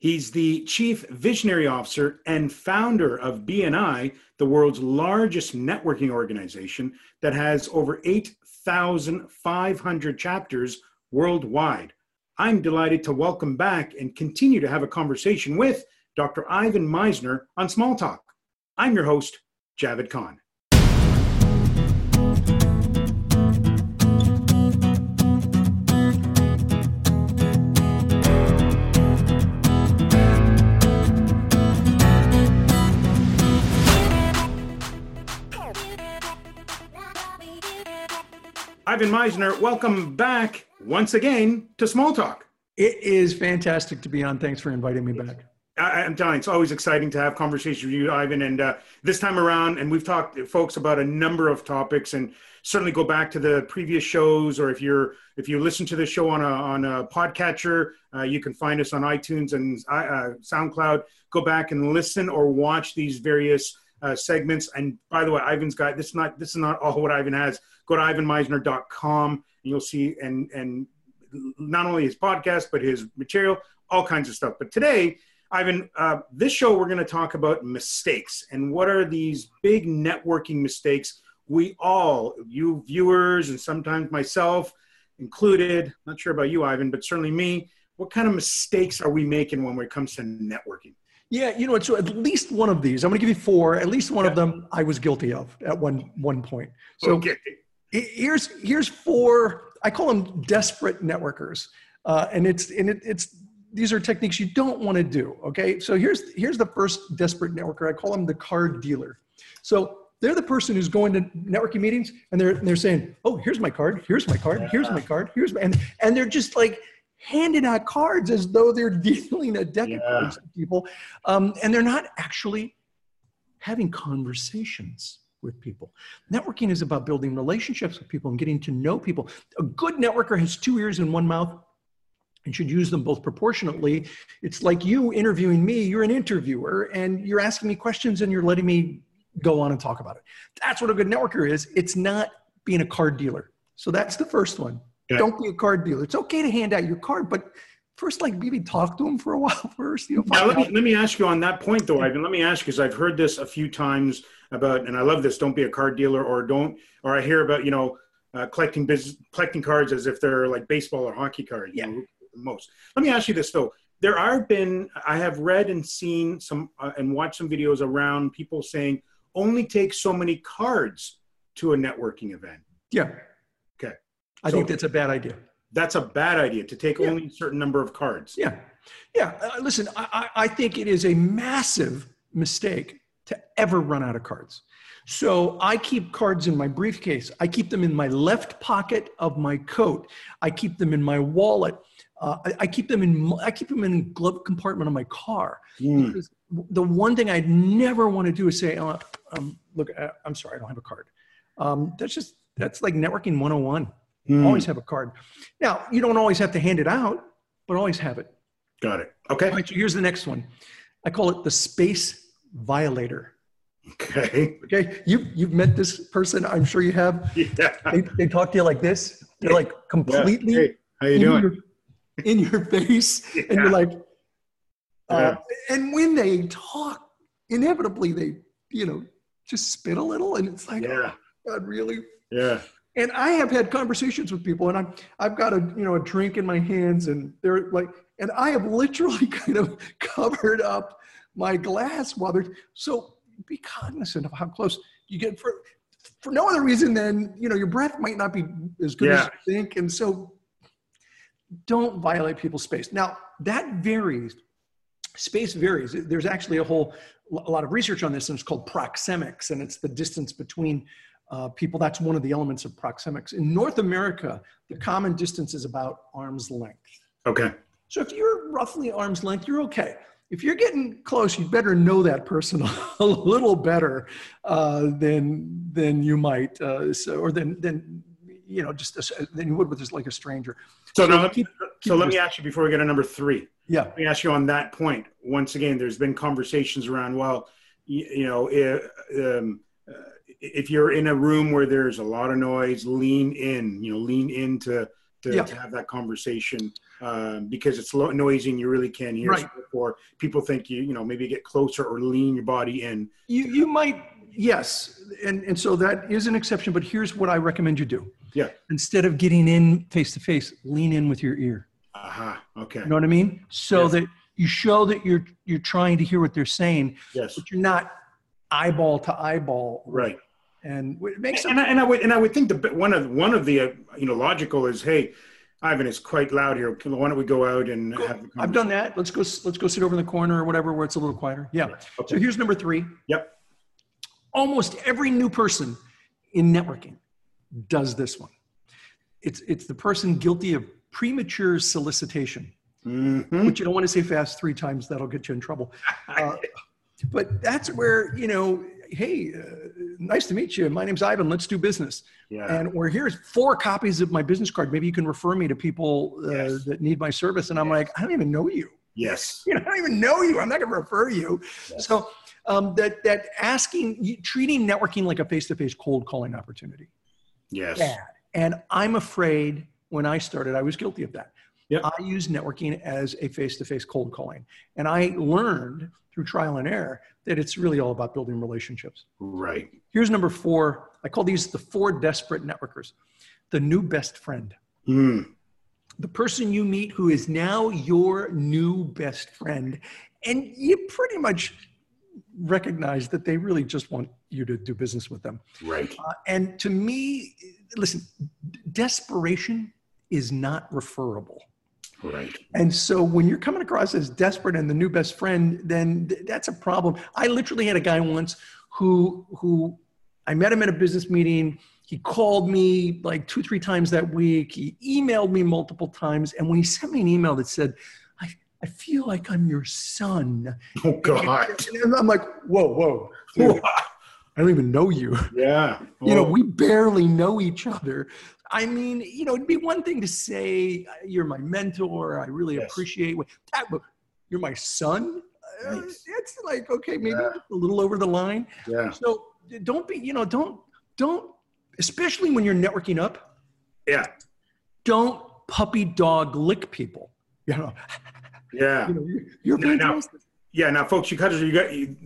He's the chief visionary officer and founder of BNI, the world's largest networking organization that has over 8,500 chapters worldwide. I'm delighted to welcome back and continue to have a conversation with Dr. Ivan Misner on Small Talk. I'm your host, Javed Khan. Ivan Misner, welcome back once again to Small Talk. It is fantastic to be on. Thanks for inviting me back. I, am telling you, it's always exciting to have conversations with you, Ivan. And uh, this time around, and we've talked, folks, about a number of topics, and certainly go back to the previous shows, or if you're if you listen to the show on a on a podcatcher, uh, you can find us on iTunes and uh, SoundCloud. Go back and listen or watch these various uh, segments. And by the way, Ivan's got this. Is not this is not all what Ivan has go to ivanmisner.com and you'll see and and not only his podcast but his material all kinds of stuff but today ivan uh, this show we're going to talk about mistakes and what are these big networking mistakes we all you viewers and sometimes myself included not sure about you ivan but certainly me what kind of mistakes are we making when it comes to networking yeah, you know what? So at least one of these, I'm going to give you four. At least one yeah. of them, I was guilty of at one one point. So okay here's here's four i call them desperate networkers uh, and it's and it, it's these are techniques you don't want to do okay so here's here's the first desperate networker i call them the card dealer so they're the person who's going to networking meetings and they're they're saying oh here's my card here's my card here's my card here's my and and they're just like handing out cards as though they're dealing a deck of cards to people um, and they're not actually having conversations with people. Networking is about building relationships with people and getting to know people. A good networker has two ears and one mouth and should use them both proportionately. It's like you interviewing me, you're an interviewer and you're asking me questions and you're letting me go on and talk about it. That's what a good networker is. It's not being a card dealer. So that's the first one. Okay. Don't be a card dealer. It's okay to hand out your card, but first like maybe talk to them for a while first. You know, now, let, me, let me ask you on that point though, Ivan. Let me ask you because I've heard this a few times about, and I love this. Don't be a card dealer, or don't, or I hear about you know uh, collecting business, collecting cards as if they're like baseball or hockey cards. Yeah. You know, most. Let me ask you this though. There are been I have read and seen some uh, and watched some videos around people saying only take so many cards to a networking event. Yeah. I so, think that's a bad idea that's a bad idea to take yeah. only a certain number of cards. Yeah. Yeah. Uh, listen, I, I think it is a massive mistake to ever run out of cards. So I keep cards in my briefcase. I keep them in my left pocket of my coat. I keep them in my wallet. Uh, I, I, keep them in I keep them in glove compartment of my car. Mm. The one thing I'd never want to do is say, oh, um, "Look, uh, I'm sorry, I don't have a card." Um, that's just that's like networking 101. Mm. Always have a card. Now, you don't always have to hand it out, but always have it. Got it. Okay. so here's the next one. I call it the space violator. Okay. Okay. You you've met this person. I'm sure you have. Yeah. They, they talk to you like this. They're like completely yeah. hey, how you in doing? Your, in your face, yeah. and you're like, uh, yeah. and when they talk, inevitably they, you know, just spit a little, and it's like, yeah. Oh, God, really? Yeah. And I have had conversations with people, and I'm I've got a you know a drink in my hands, and they're like, and I have literally kind of covered up my glass while they're so be cognizant of how close you get for for no other reason than you know your breath might not be as good yeah. as you think, and so don't violate people's space. Now that varies. Space varies. There's actually a whole a lot of research on this, and it's called proxemics, and it's the distance between uh, people. That's one of the elements of proxemics. In North America, the common distance is about arm's length. Okay. So if you're roughly arm's length, you're okay. If you're getting close, you'd better know that person a little better uh, than than you might, uh, so, or than than you know, just a, than you would with just like a stranger. So, so now, let, keep, so let me ask you before we get to number three. Yeah. Let me ask you on that point. Once again, there's been conversations around. Well, you, you know, um, if you're in a room where there's a lot of noise, lean in, you know, lean in to, to, yeah. to have that conversation. um, because it's low, noisy and you really can't hear. Right. Or people think you, you know, maybe get closer or lean your body in. You, you might, yes. And, and so that is an exception, but here's what I recommend you do. Yeah. Instead of getting in face to face, lean in with your ear. Aha. Okay. You know what I mean? So Yes. that you show that you're, you're trying to hear what they're saying, Yes. but you're not eyeball to eyeball. Right. And it makes And I, and I would and I would think the one of one of the uh, you know logical is hey, Ivan is quite loud here. Why don't we go out and have? I've done that. Let's go. Let's go sit over in the corner or whatever, where it's a little quieter. Yeah. Okay. So here's number three. Yep. Almost every new person in networking does this one. It's it's the person guilty of premature solicitation, Mhm. which you don't want to say fast three times. That'll get you in trouble. Uh, but that's where you know, hey, uh, nice to meet you. My name's Ivan. Let's do business. Yeah. And or here's four copies of my business card. Maybe you can refer me to people uh, Yes. that need my service. And I'm like, I don't even know you. yes. You know, I don't even know you. I'm not going to refer you. Yes. So um, that that asking, treating networking like a face-to-face cold calling opportunity. Yes. Bad. And I'm afraid when I started, I was guilty of that. Yep. I use networking as a face-to-face cold calling, and I learned through trial and error that it's really all about building relationships. Right. Here's number four. I call these the four desperate networkers. The new best friend. Mm. the person you meet who is now your new best friend and you pretty much recognize that they really just want you to do business with them Right. uh, and to me listen desperation is not referable Right. and so when you're coming across as desperate and the new best friend, then th- that's a problem. I literally had a guy once who who I met him at a business meeting. He called me like two, three times that week. He emailed me multiple times. And when he sent me an email that said, I, I feel like I'm your son. Oh God. And I'm like, whoa, whoa. dude, I don't even know you. Yeah. You know, we barely know each other. I mean, you know, it'd be one thing to say, you're my mentor. I really Yes. appreciate what that, but you're my son. Uh, it's like, okay, maybe Yeah. a little over the line. yeah. So don't be, you know, don't, don't, especially when you're networking up, Yeah. don't puppy dog lick people. You know, Yeah. you know you're, you're No, no. Yeah. Now, folks, you got you got you,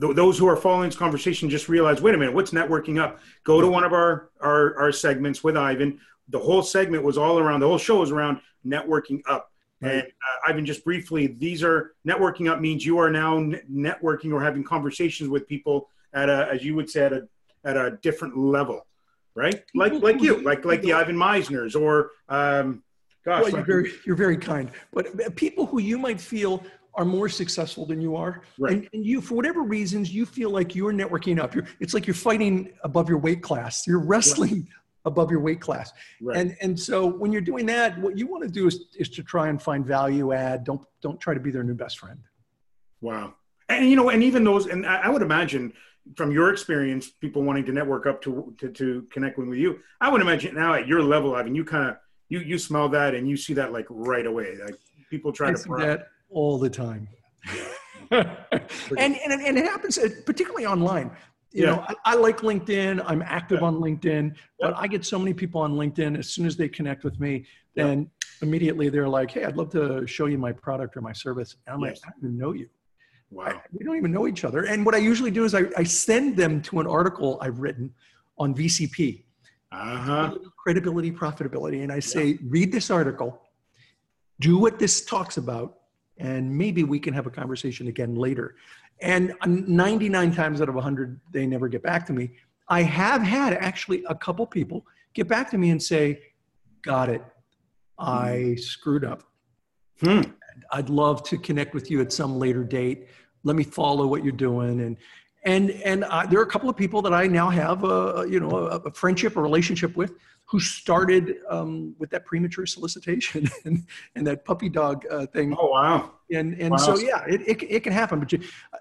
th- those who are following this conversation just realize, wait a minute, what's networking up? Go to one of our our, our segments with Ivan. The whole segment was all around. The whole show was around networking up. Right. And uh, Ivan, just briefly, these are networking up means you are now n- networking or having conversations with people at a, as you would say, at a at a different level, right? Like like you, like like the Ivan Misners or um, gosh, Well, you're very, you're very kind. But uh, people who you might feel are more successful than you are, Right. and, and you, for whatever reasons, you feel like you're networking up. You're, it's like you're fighting above your weight class. You're wrestling above your weight class. right. And and so when you're doing that, what you want to do is, is to try and find value add. Don't don't try to be their new best friend. Wow. And you know, and even those, and I I would imagine from your experience, people wanting to network up to to, to connect with you. I would imagine now at your level, Ivan, you kind of you you smell that and you see that like right away. Like people try I to pry- that all the time. and, and and it happens uh, particularly online. You Yeah. know, I, I like LinkedIn. I'm active Yeah. on LinkedIn, but Yeah. I get so many people on LinkedIn. As soon as they connect with me, Yeah. then immediately they're like, "Hey, I'd love to show you my product or my service." And I'm Yes. like, "I don't even know you. Wow. I- we don't even know each other." And what I usually do is I, I send them to an article I've written on VCP, Uh huh. credibility, profitability, and I say, "Read this article, do what this talks about, and maybe we can have a conversation again later." And 99 times out of 100, they never get back to me. I have had actually a couple people get back to me and say, Got it. I screwed up. Hmm. I'd love to connect with you at some later date. Let me follow what you're doing. And and and uh, there are a couple of people that I now have a you know a, a friendship, a relationship with, who started um, with that premature solicitation and, and that puppy dog uh, thing. Oh wow. And and Wow. so yeah, it, it it can happen. But you,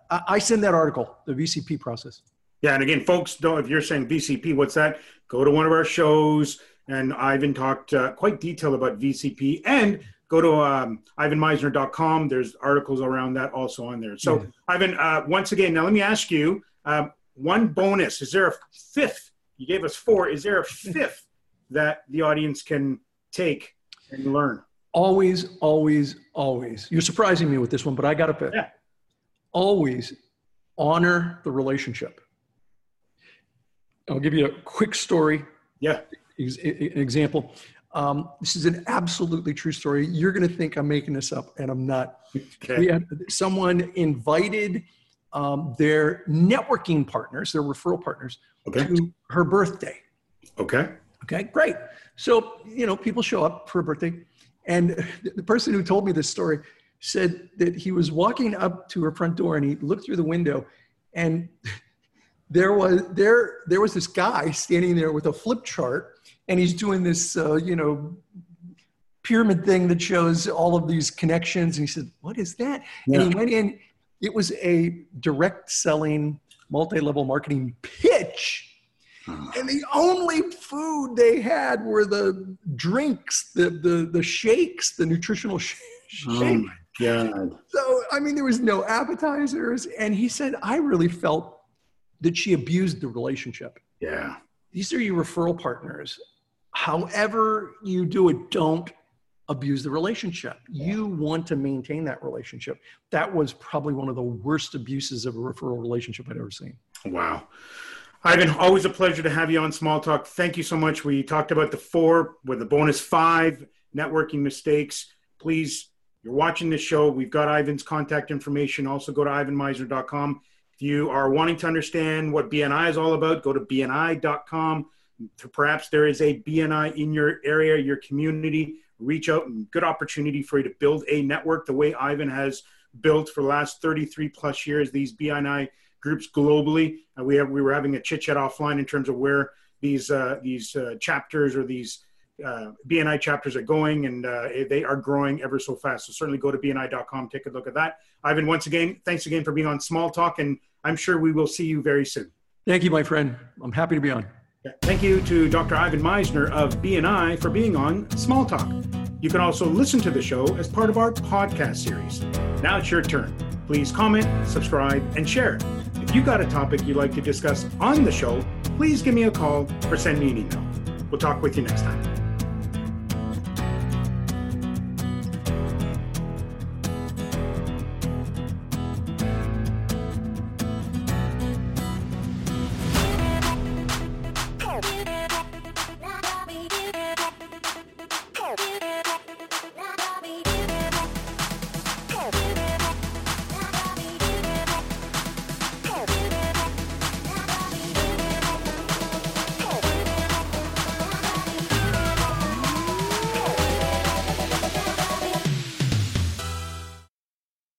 I, I send that article, the VCP process. Yeah, and again, folks, don't if you're saying VCP, what's that? Go to one of our shows, and Ivan talked uh, quite detailed about VCP, and go to um, ivanmisner.com. There's articles around that also on there. So. Ivan, uh, once again, now let me ask you um, one bonus. Is there a fifth? You gave us four. Is there a fifth that the audience can take and learn? always, always, always. You're surprising me with this one, but I got to pick. Yeah. Always honor the relationship. I'll give you a quick story. Yeah. An example. Um, this is an absolutely true story. You're going to think I'm making this up, and I'm not. Okay. We had someone invited um, their networking partners, their referral partners, okay. to her birthday. Okay. Okay, great. So, you know, people show up for a birthday. And the person who told me this story said that he was walking up to her front door and he looked through the window and there was there there was this guy standing there with a flip chart and he's doing this uh, you know pyramid thing that shows all of these connections and he said what is that yeah. and he went in it was a direct selling multi-level marketing pitch and the only food they had were the drinks, the the the shakes, the nutritional sh- oh shake. Oh God. So I mean, there was no appetizers, and he said, I really felt that she abused the relationship. Yeah. These are your referral partners. However you do it, don't abuse the relationship. Yeah. You want to maintain that relationship. That was probably one of the worst abuses of a referral relationship I'd ever seen. Wow. Ivan, always a pleasure to have you on Small Talk. Thank you so much. We talked about the four with the bonus five networking mistakes. Please, you're watching this show. We've got Ivan's contact information. Also, go to ivanmisner.com. If you are wanting to understand what BNI is all about, go to bni.com. Perhaps there is a BNI in your area, your community. Reach out and good opportunity for you to build a network the way Ivan has built for the last 33 plus years. These BNI groups globally. Uh, we have we were having a chit chat offline in terms of where these uh, these uh, chapters or these uh, BNI chapters are going, and uh, they are growing ever so fast. So certainly go to bni.com, take a look at that. Ivan, once again, thanks again for being on Small Talk, and I'm sure we will see you very soon. Thank you, my friend. I'm happy to be on. Thank you to Dr. Ivan Misner of BNI for being on Small Talk. You can also listen to the show as part of our podcast series. Now it's your turn. Please comment, subscribe, and share. If you've got a topic you'd like to discuss on the show, please give me a call or send me an email. We'll talk with you next time.